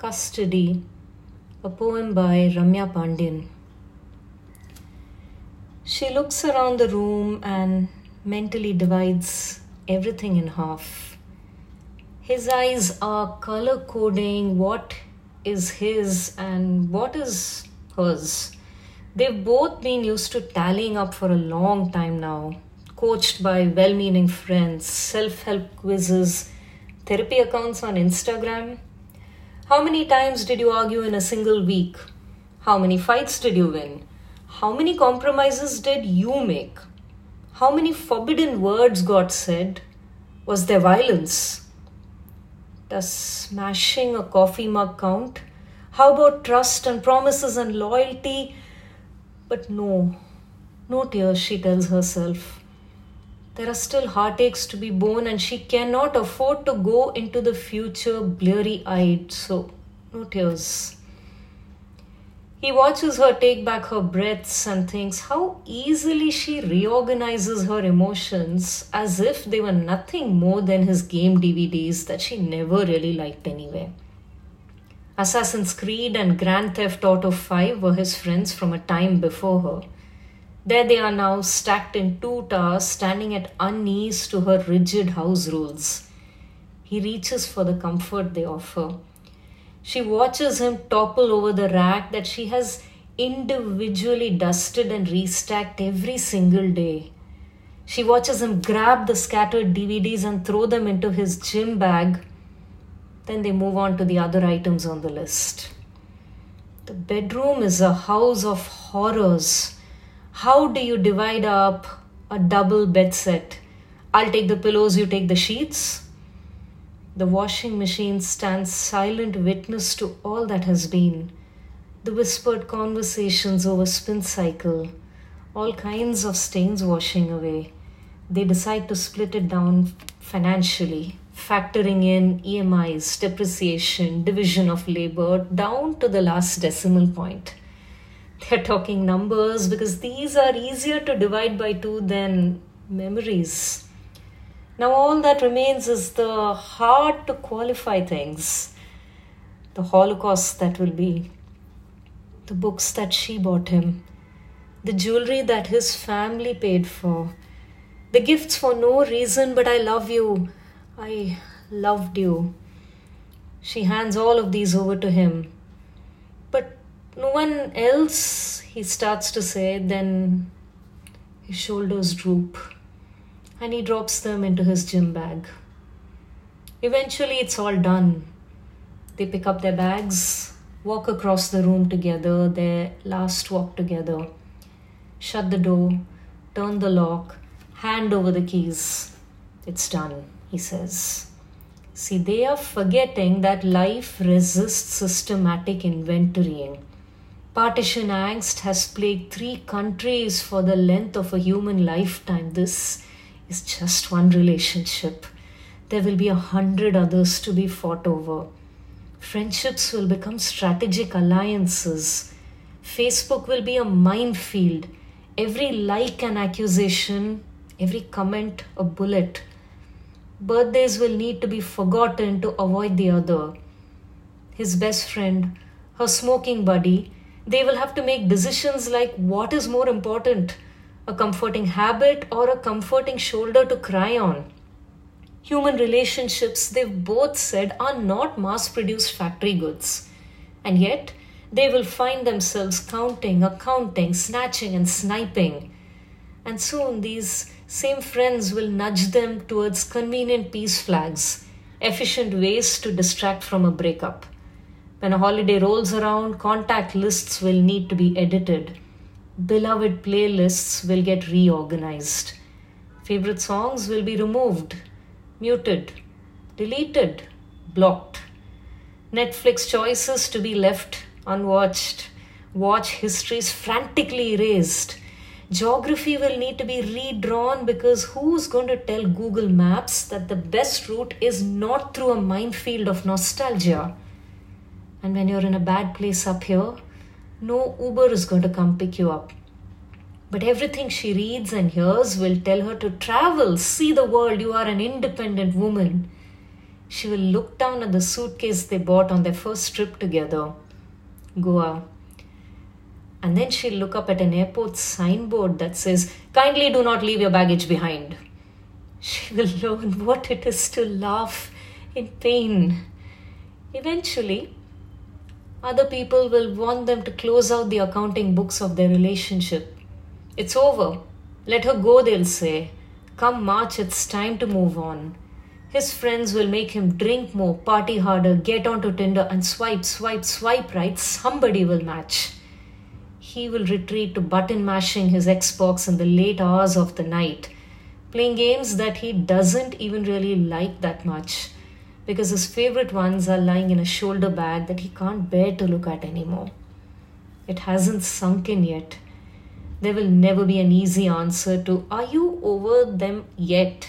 Custody, a poem by Ramya Pandian. She looks around the room and mentally divides everything in half. His eyes are color coding what is his and what is hers. They've both been used to tallying up for a long time now, coached by well meaning friends, self help quizzes, therapy accounts on Instagram. How many times did you argue in a single week? How many fights did you win? How many compromises did you make? How many forbidden words got said? Was there violence? Does smashing a coffee mug count? How about trust and promises and loyalty? But no, no tears, she tells herself. There are still heartaches to be borne, and she cannot afford to go into the future bleary eyed, so no tears. He watches her take back her breaths and thinks how easily she reorganizes her emotions as if they were nothing more than his game DVDs that she never really liked anyway. Assassin's Creed and Grand Theft Auto 5 were his friends from a time before her. There they are now, stacked in two towers, standing at unease to her rigid house rules. He reaches for the comfort they offer. She watches him topple over the rack that she has individually dusted and restacked every single day. She watches him grab the scattered DVDs and throw them into his gym bag then they move on to the other items on the list. The bedroom is a house of horrors. How do you divide up a double bed set? I'll take the pillows, you take the sheets. The washing machine stands silent witness to all that has been. The whispered conversations over spin cycle, all kinds of stains washing away. They decide to split it down financially factoring in EMIs, depreciation, division of labor down to the last decimal point. They're talking numbers because these are easier to divide by two than memories. Now, all that remains is the hard to qualify things the Holocaust that will be, the books that she bought him, the jewelry that his family paid for, the gifts for no reason but I love you I loved you. She hands all of these over to him. But no one else, he starts to say, then his shoulders droop and he drops them into his gym bag. Eventually, it's all done. They pick up their bags, walk across the room together, their last walk together, shut the door, turn the lock, hand over the keys. It's done he says. See, they are forgetting that life resists systematic inventorying. Partition angst has plagued three countries for the length of a human lifetime. This is just one relationship. There will be a hundred others to be fought over. Friendships will become strategic alliances. Facebook will be a minefield. Every like an accusation, every comment a bullet birthdays will need to be forgotten to avoid the other. His best friend, her smoking buddy, they will have to make decisions like what is more important a comforting habit or a comforting shoulder to cry on. Human relationships, they've both said, are not mass produced factory goods. And yet, they will find themselves counting, accounting, snatching, and sniping. And soon these same friends will nudge them towards convenient peace flags, efficient ways to distract from a breakup. When a holiday rolls around, contact lists will need to be edited. Beloved playlists will get reorganized. Favorite songs will be removed, muted, deleted, blocked. Netflix choices to be left unwatched. Watch histories frantically erased geography will need to be redrawn because who's going to tell Google Maps that the best route is not through a minefield of nostalgia? And when you're in a bad place up here, no Uber is going to come pick you up. But everything she reads and hears will tell her to travel, see the world, you are an independent woman. She will look down at the suitcase they bought on their first trip together, Goa. And then she'll look up at an airport signboard that says, Kindly do not leave your baggage behind. She will learn what it is to laugh in pain. Eventually, other people will want them to close out the accounting books of their relationship. It's over. Let her go, they'll say. Come March, it's time to move on. His friends will make him drink more, party harder, get onto Tinder, and swipe, swipe, swipe right. Somebody will match. He will retreat to button mashing his Xbox in the late hours of the night, playing games that he doesn't even really like that much because his favorite ones are lying in a shoulder bag that he can't bear to look at anymore. It hasn't sunk in yet. There will never be an easy answer to, Are you over them yet?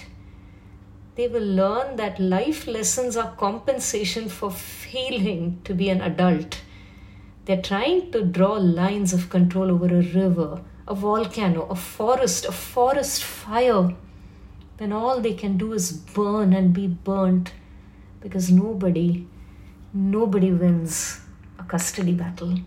They will learn that life lessons are compensation for failing to be an adult. They're trying to draw lines of control over a river, a volcano, a forest, a forest fire, when all they can do is burn and be burnt because nobody, nobody wins a custody battle.